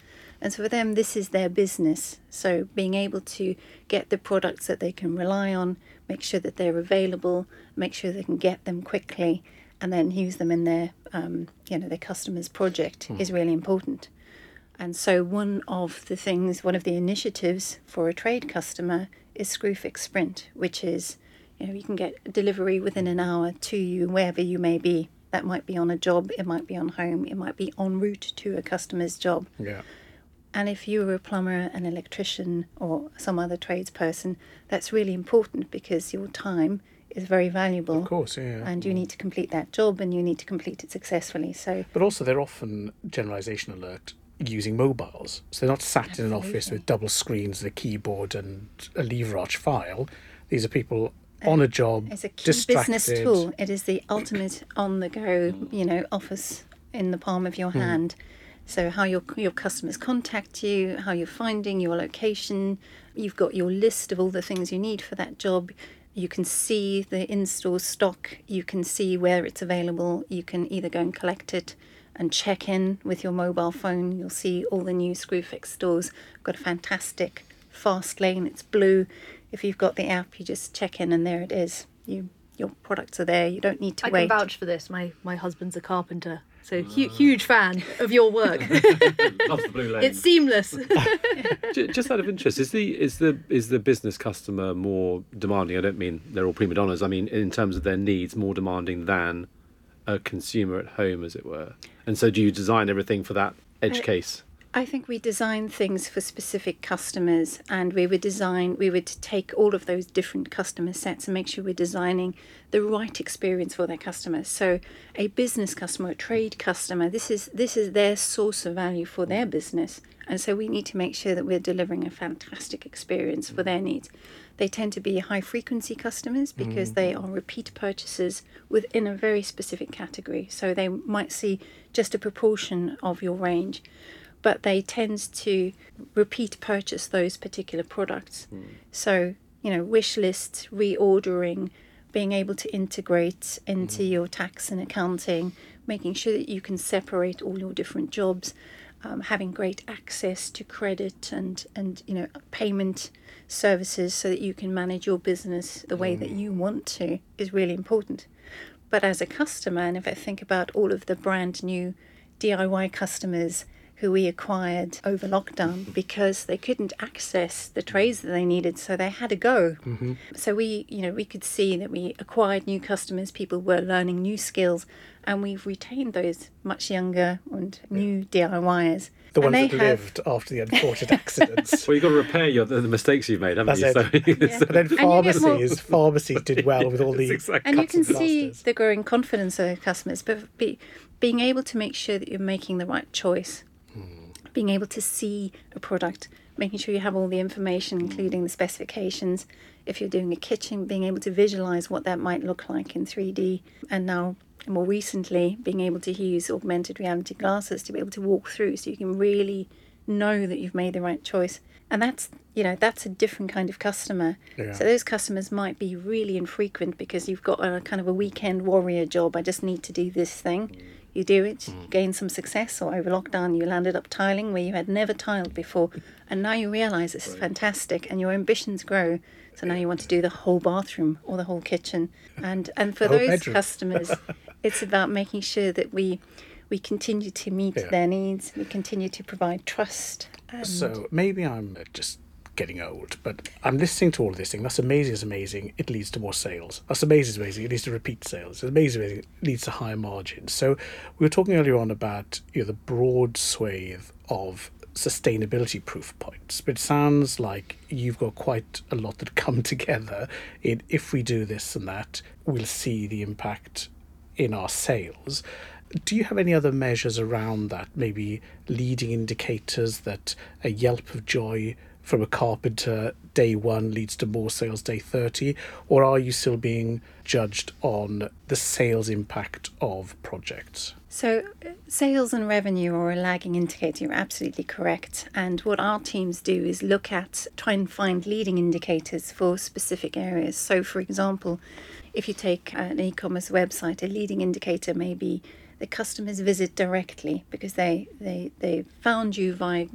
And so for them, this is their business. So being able to get the products that they can rely on, make sure that they're available, make sure they can get them quickly, and then use them in their, um, you know, their customer's project is really important. And so one of the things, one of the initiatives for a trade customer is Screwfix Sprint, which is, you know, you can get delivery within an hour to you wherever you may be. That might be on a job, it might be on home, it might be en route to a customer's job. Yeah. And if you're a plumber, an electrician, or some other tradesperson, that's really important because your time is very valuable. Of course, yeah. And you mm. need to complete that job and you need to complete it successfully. So, But also, they're often generalization alert using mobiles. So they're not sat in an office with double screens a keyboard and a lever arch file. These are people on a job, it's a key distracted. business tool. It is the ultimate on the go, you know, office in the palm of your hmm. hand. So, how your, your customers contact you, how you're finding your location, you've got your list of all the things you need for that job. You can see the in store stock, you can see where it's available. You can either go and collect it and check in with your mobile phone. You'll see all the new Screwfix stores. Got a fantastic fast lane, it's blue. If you've got the app, you just check in and there it is. You your products are there. You don't need to I wait. can vouch for this. My my husband's a carpenter, so hu- huge fan of your work. Loves the blue lane. it's seamless. Just out of interest, is the is the is the business customer more demanding? I don't mean they're all prima donnas. I mean in terms of their needs, more demanding than a consumer at home, as it were. And so, do you design everything for that edge Uh, case? I think we design things for specific customers, and we would design, we would take all of those different customer sets and make sure we're designing the right experience for their customers. So, a business customer, a trade customer, this is this is their source of value for their business, and so we need to make sure that we're delivering a fantastic experience for their needs. They tend to be high frequency customers because mm. they are repeat purchases within a very specific category. So they might see just a proportion of your range but they tend to repeat purchase those particular products. Hmm. So, you know, wish lists, reordering, being able to integrate into hmm. your tax and accounting, making sure that you can separate all your different jobs um, having great access to credit and and you know payment services so that you can manage your business the way that hmm. you want to is really important. But as a customer, and if I think about all of the brand new DIY customers who we acquired over lockdown mm-hmm. because they couldn't access the trades that they needed, so they had to go. Mm-hmm. So we, you know, we could see that we acquired new customers, people were learning new skills, and we've retained those much younger and new DIYers. The and ones they that have lived after the unfortunate accidents. Well, you've got to repair your, the, the mistakes you've made, haven't That's you? it. So, But uh, then you get more- pharmacies, pharmacies did well with all the exactly. and you cuts can see the growing confidence of the customers, but be, being able to make sure that you're making the right choice, being able to see a product, making sure you have all the information, including the specifications. If you're doing a kitchen, being able to visualize what that might look like in 3D, and now more recently, being able to use augmented reality glasses to be able to walk through, so you can really know that you've made the right choice. And that's you know that's a different kind of customer. Yeah. So those customers might be really infrequent because you've got a kind of a weekend warrior job. I just need to do this thing. You do it, you mm. gain some success, or over lockdown you landed up tiling where you had never tiled before, and now you realise this is fantastic, and your ambitions grow. So now you want to do the whole bathroom or the whole kitchen, and and for those bedroom. customers, it's about making sure that we we continue to meet Yeah. their needs, we continue to provide trust. And So maybe I'm just getting old, but I'm listening to all of this thing. That's amazing, it's amazing. It leads to more sales. That's amazing, amazing. It leads to repeat sales. It's amazing, amazing. It leads to higher margins. So we were talking earlier on about you know the broad swathe of sustainability proof points, but it sounds like you've got quite a lot that come together in if we do this and that, we'll see the impact in our sales. Do you have any other measures around that? Maybe leading indicators that a yelp of joy from a carpenter day one leads to more sales day 30? Or are you still being judged on the sales impact of projects? So, uh, sales and revenue are a lagging indicator. You're absolutely correct. And what our teams do is look at, try and find leading indicators for specific areas. So, for example, if you take an e commerce website, a leading indicator may be the customers visit directly because they, they, they found you via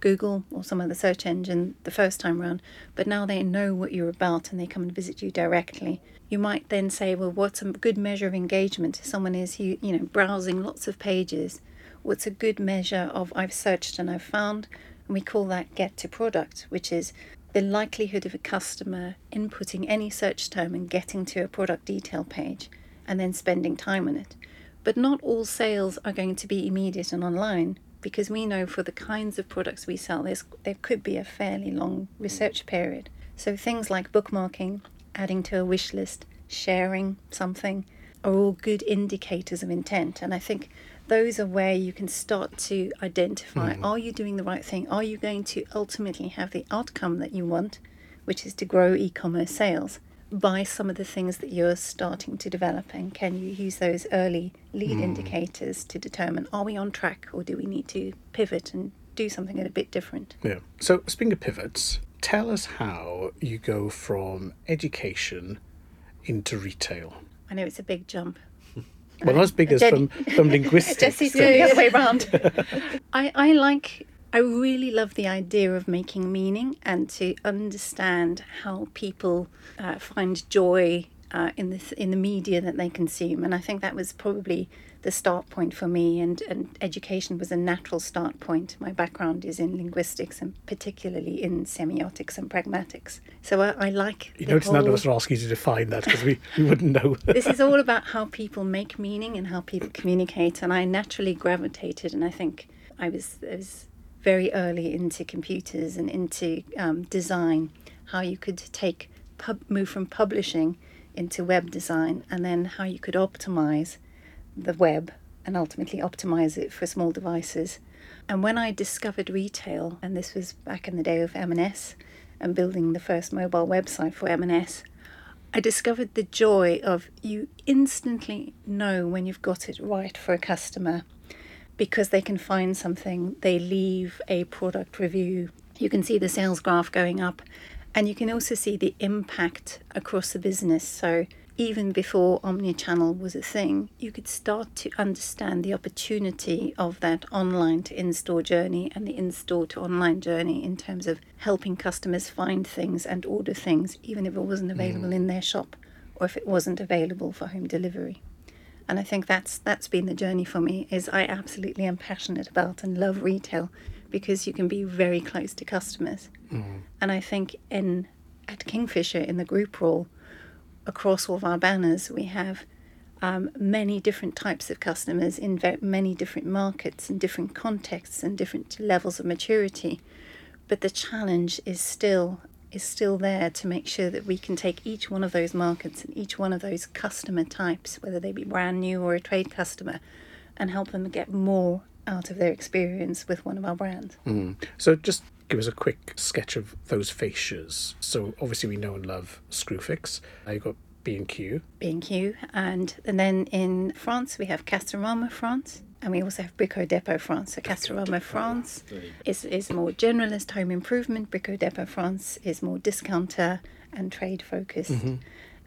Google or some other search engine the first time round, but now they know what you're about and they come and visit you directly. You might then say, well, what's a good measure of engagement? If someone is you you know browsing lots of pages. What's a good measure of I've searched and I've found? And we call that get to product, which is the likelihood of a customer inputting any search term and getting to a product detail page and then spending time on it. But not all sales are going to be immediate and online because we know for the kinds of products we sell, there could be a fairly long research period. So things like bookmarking, adding to a wish list, sharing something are all good indicators of intent. And I think those are where you can start to identify hmm. are you doing the right thing? Are you going to ultimately have the outcome that you want, which is to grow e commerce sales? By some of the things that you're starting to develop and can you use those early lead hmm. indicators to determine are we on track or do we need to pivot and do something a bit different Yeah. So, speaking of pivots, tell us how you go from education into retail. i know it's a big jump Well, not as big as Jenny- from, from linguistics. Jesse's going the other way around. I, I like, I really love the idea of making meaning and to understand how people uh, find joy uh, in the in the media that they consume, and I think that was probably the start point for me. And and education was a natural start point. My background is in linguistics and particularly in semiotics and pragmatics. So I, I like. You notice none of us are asking you to define that because we, we wouldn't know. this is all about how people make meaning and how people communicate and i naturally gravitated and i think i was, I was very early into computers and into um, design how you could take pub, move from publishing into web design and then how you could optimize the web and ultimately optimize it for small devices. And when i discovered retail and this was back in the day of m&s and building the first mobile website for m&s I discovered the joy of you instantly know when you've got it right for a customer because they can find something, they leave a product review, you can see the sales graph going up, and you can also see the impact across the business. So even before omnichannel was a thing, you could start to understand the opportunity of that online to in store journey and the in store to online journey in terms of helping customers find things and order things, even if it wasn't mm. available in their shop or if it wasn't available for home delivery. And I think that's that's been the journey for me is I absolutely am passionate about and love retail because you can be very close to customers. And I think in at Kingfisher in the group role across all of our banners, we have um, many different types of customers in many different markets and different contexts and different levels of maturity. But the challenge is still is still there to make sure that we can take each one of those markets and each one of those customer types, whether they be brand new or a trade customer, and help them get more out of their experience with one of our brands. Mm. So just give us a quick sketch of those fascias. So obviously we know and love Screwfix. Uh, you've got B&Q. B&Q, and and then in France we have Castorama France, and we also have Brico Dépôt France. So Castorama France is is more generalist home improvement. Brico Dépôt France is more discounter and trade focused,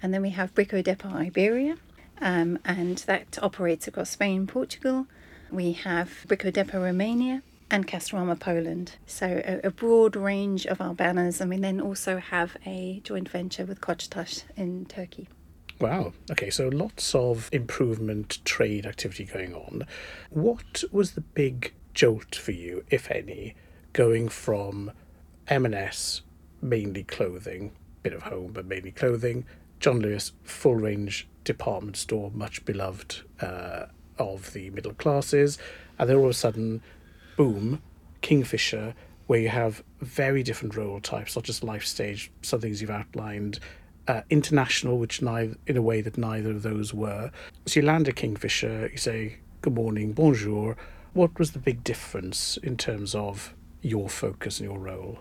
and then we have Brico Dépôt Iberia, um, and that operates across Spain, Portugal. We have Brico Dépôt Romania. And Castorama Poland. So, a, a broad range of our banners. And we then also have a joint venture with Koçtaş in Turkey. Wow. Okay, so lots of improvement trade activity going on. What was the big jolt for you, if any, going from M&S, mainly clothing, bit of home, but mainly clothing, John Lewis, full range department store, much beloved uh, of the middle classes, and then all of a sudden, boom, Kingfisher, where you have very different role types, not just life stage, some things you've outlined, uh, international, which neither, in a way that neither of those were. So you land at Kingfisher, you say good morning, bonjour. What was the big difference in terms of your focus and your role?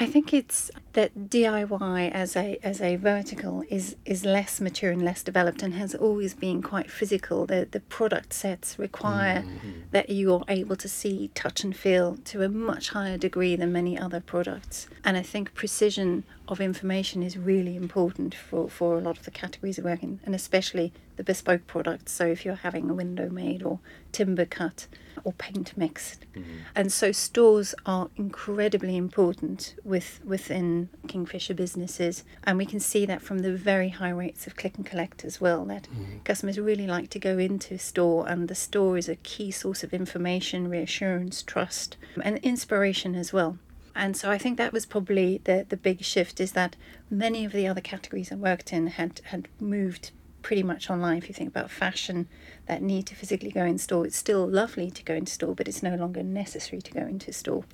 I think it's that DIY as a as a vertical is is less mature and less developed and has always been quite physical. The the product sets require mm-hmm. that you are able to see, touch and feel to a much higher degree than many other products. And I think precision of information is really important for, for a lot of the categories we work in, and especially the bespoke products. So if you're having a window made or timber cut or paint mixed. Mm-hmm. And so stores are incredibly important with within Kingfisher businesses. And we can see that from the very high rates of click and collect as well, that mm-hmm. customers really like to go into a store and the store is a key source of information, reassurance, trust, and inspiration as well. And so I think that was probably the, the big shift is that many of the other categories I worked in had, had moved pretty much online. If you think about fashion, that need to physically go in store, it's still lovely to go into store, but it's no longer necessary to go into store.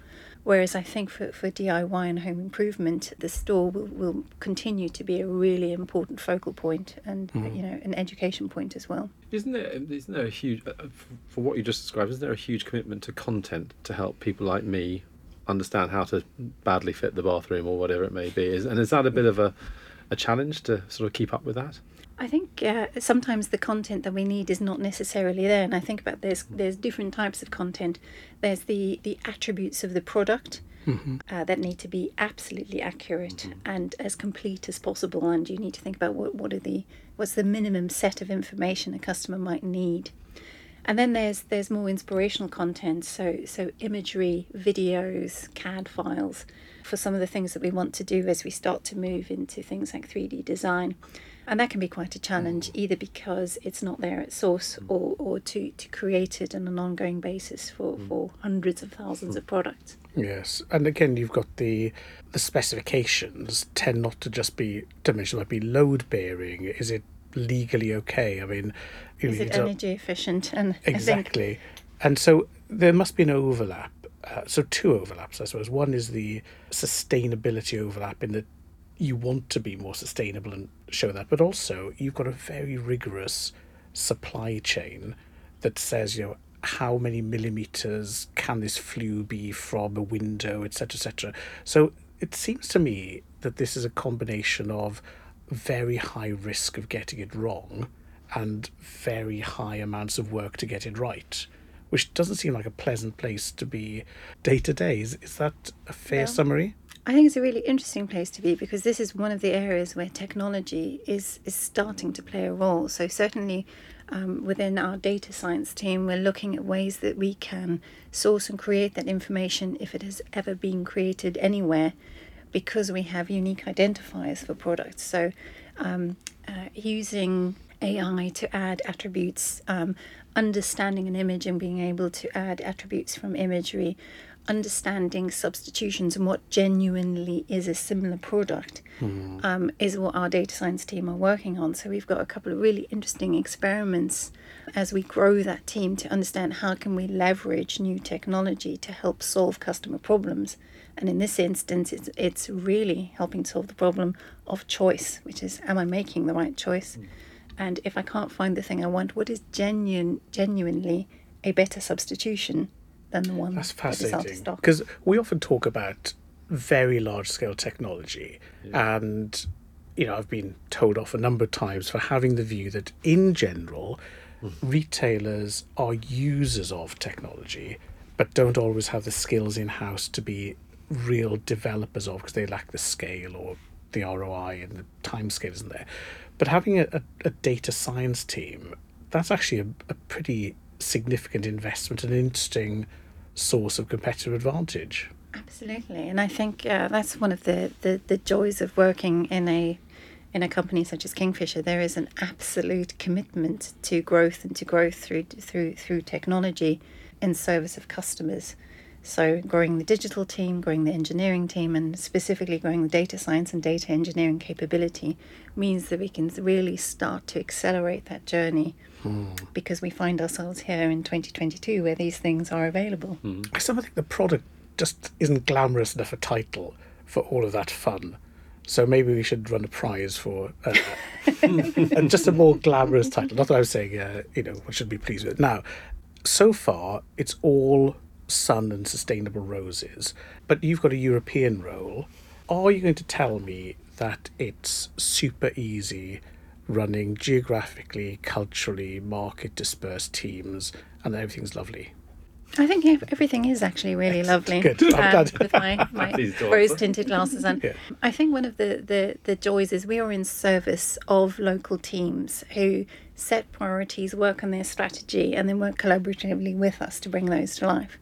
Whereas I think for, for DIY and home improvement, the store will, will continue to be a really important focal point and you know an education point as well. Isn't there, isn't there a huge, uh, uh, for what you just described, isn't there a huge commitment to content to help people like me understand how to badly fit the bathroom or whatever it may be? Is, and is that a bit of a, a challenge to sort of keep up with that? I think uh, sometimes the content that we need is not necessarily there, and I think about there's there's different types of content. There's the the attributes of the product uh, that need to be absolutely accurate and as complete as possible, and you need to think about what what are the what's the minimum set of information a customer might need. And then there's there's more inspirational content, so so imagery, videos, CAD files, for some of the things that we want to do as we start to move into things like 3D design. And that can be quite a challenge, mm. either because it's not there at source mm. or, or to, to create it on an ongoing basis for, mm. for hundreds of thousands of products. Yes, and again, you've got the the specifications tend not to just be dimensional, like be load bearing. Is it legally okay? I mean, Is it energy efficient? And exactly, and so there must be an overlap. Uh, so two overlaps, I suppose. One is the sustainability overlap in that you want to be more sustainable and show that, but also you've got a very rigorous supply chain that says, you know, how many millimeters can this flue be from a window, etc., etc. So it seems to me that this is a combination of very high risk of getting it wrong and very high amounts of work to get it right, which doesn't seem like a pleasant place to be day to day. Is, is that a fair summary? I think it's a really interesting place to be because this is one of the areas where technology is, is starting to play a role. So, certainly um, within our data science team, we're looking at ways that we can source and create that information if it has ever been created anywhere because we have unique identifiers for products. So, um, uh, using AI to add attributes, um, understanding an image and being able to add attributes from imagery, understanding substitutions and what genuinely is a similar product um, is what our data science team are working on. So we've got a couple of really interesting experiments as we grow that team to understand how can we leverage new technology to help solve customer problems. And in this instance, it's, it's really helping solve the problem of choice, which is, am I making the right choice? And if I can't find the thing I want, what is genuine, genuinely a better substitution than the one That's that is out of fascinating. stock? Because we often talk about very large scale technology, and you know, I've been told off a number of times for having the view that in general, mm. retailers are users of technology, but don't always have the skills in house to be real developers of because they lack the scale or the ROI and the time scale isn't there. But having a, a, a data science team, that's actually a, a pretty significant investment and an interesting source of competitive advantage. Absolutely, and I think uh, that's one of the, the, the joys of working in a in a company such as Kingfisher. There is an absolute commitment to growth and to growth through through through technology in service of customers. So, growing the digital team, growing the engineering team, and specifically growing the data science and data engineering capability means that we can really start to accelerate that journey because we find ourselves here in 2022 where these things are available. I somehow think the product just isn't glamorous enough a title for all of that fun. So maybe we should run a prize for uh, and just a more glamorous title. Not that I was saying, uh, you know, I should be pleased with it. Now, so far, it's all sun and sustainable roses, but you've got a European role. Are you going to tell me that it's super easy running geographically, culturally, market dispersed teams and everything's lovely? I think ev- everything is actually really lovely. Good. Um, with my, my rose tinted glasses on. Yeah. I think one of the, the, the joys is we are in service of local teams who set priorities, work on their strategy, and then work collaboratively with us to bring those to life.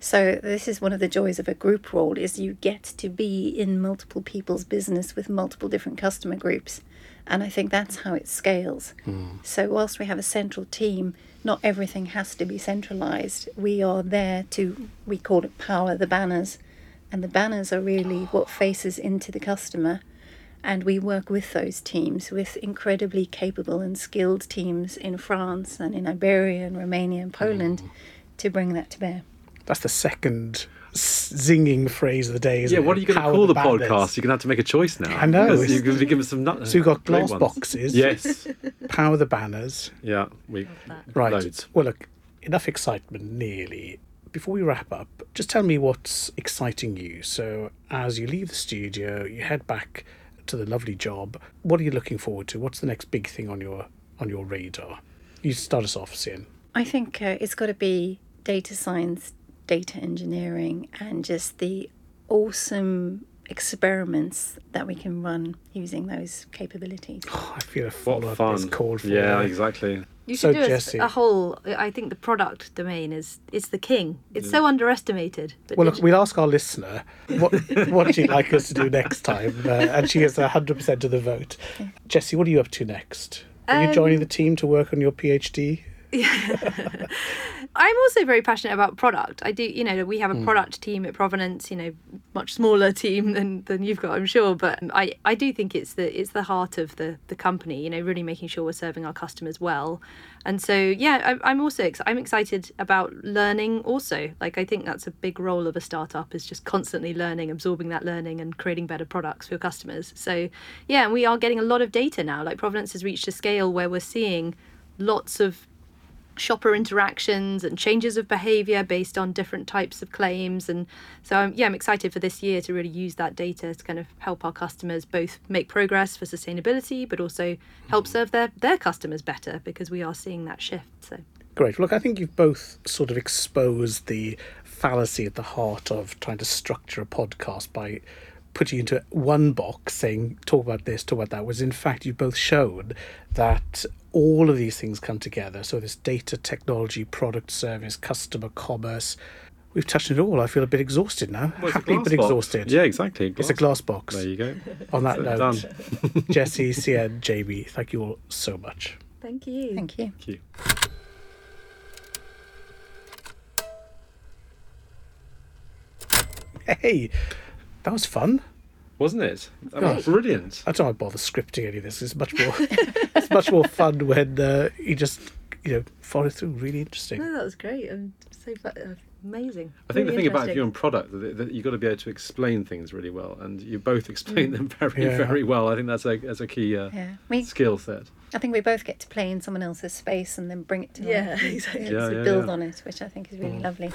So this is one of the joys of a group role is you get to be in multiple people's business with multiple different customer groups. And I think that's how it scales. Hmm. So whilst we have a central team, not everything has to be centralized. We are there to we call it power the banners. And the banners are really what faces into the customer. And we work with those teams, with incredibly capable and skilled teams in France and in Iberia and Romania and Poland hmm. to bring that to bear. That's the second s- zinging phrase of the day. Isn't Yeah, what are you going to call the banners. podcast? You're going to have to make a choice now. I know, You're going to give us some nut. So we've got glass ones. boxes. Yes. Power the banners. Yeah. We Right. loads. Well, look, enough excitement, nearly. Before we wrap up, just tell me what's exciting you. So, as you leave the studio, you head back to the lovely job. What are you looking forward to? What's the next big thing on your on your radar? You start us off, Sian. I think uh, it's got to be data science, data engineering, and just the awesome experiments that we can run using those capabilities. Oh, I feel a What follow up fun. is called for. Yeah, exactly. You So, should do a, Jesse- a whole. I think the product domain is it's the king. It's so underestimated. But Well, look, we'll ask our listener what what she'd like us to do next time, uh, and she gets hundred percent of the vote. Jesse, what are you up to next? Are you Um, joining the team to work on your PhD? I'm also very passionate about product. I do, you know, we have a hmm. product team at Provenance, you know, much smaller team than, than you've got, I'm sure. But I, I do think it's the it's the heart of the the company. You know, really making sure we're serving our customers well. And so, yeah, I, I'm also ex- I'm excited about learning. Also, like I think that's a big role of a startup is just constantly learning, absorbing that learning, and creating better products for your customers. So, yeah, and we are getting a lot of data now. Like Provenance has reached a scale where we're seeing lots of shopper interactions and changes of behavior based on different types of claims and so um, yeah i'm excited for this year to really use that data to kind of help our customers both make progress for sustainability but also help serve their their customers better because we are seeing that shift so Great. Look, I think you've both sort of exposed the fallacy at the heart of trying to structure a podcast by putting into one box saying talk about this, talk about that, was in fact you've both showed that all of these things come together. So this data, technology, product, service, customer, commerce. We've touched it all. I feel a bit exhausted now. Well, a Happy but box. exhausted. Yeah, exactly. It's a glass box. There you go. On that So note. Jesse, Sian, Jamie, thank you all so much. Thank you. Thank you. Thank you. Hey, that was fun. Wasn't it? That was brilliant. I don't want to bother scripting any of this. It's much more, it's much more fun when uh, you just, you know, follow through. Really interesting. No, that was great and so fa- uh, amazing. I think the thing about if interesting. you're in product that, that you've got to be able to explain things really well, and you both explain them very, Yeah. very well. I think that's a that's a key uh, Yeah. We, skill set. I think we both get to play in someone else's space and then bring it to Yeah, life exactly. yeah, Yeah, so yeah, build yeah. on it, which I think is really lovely.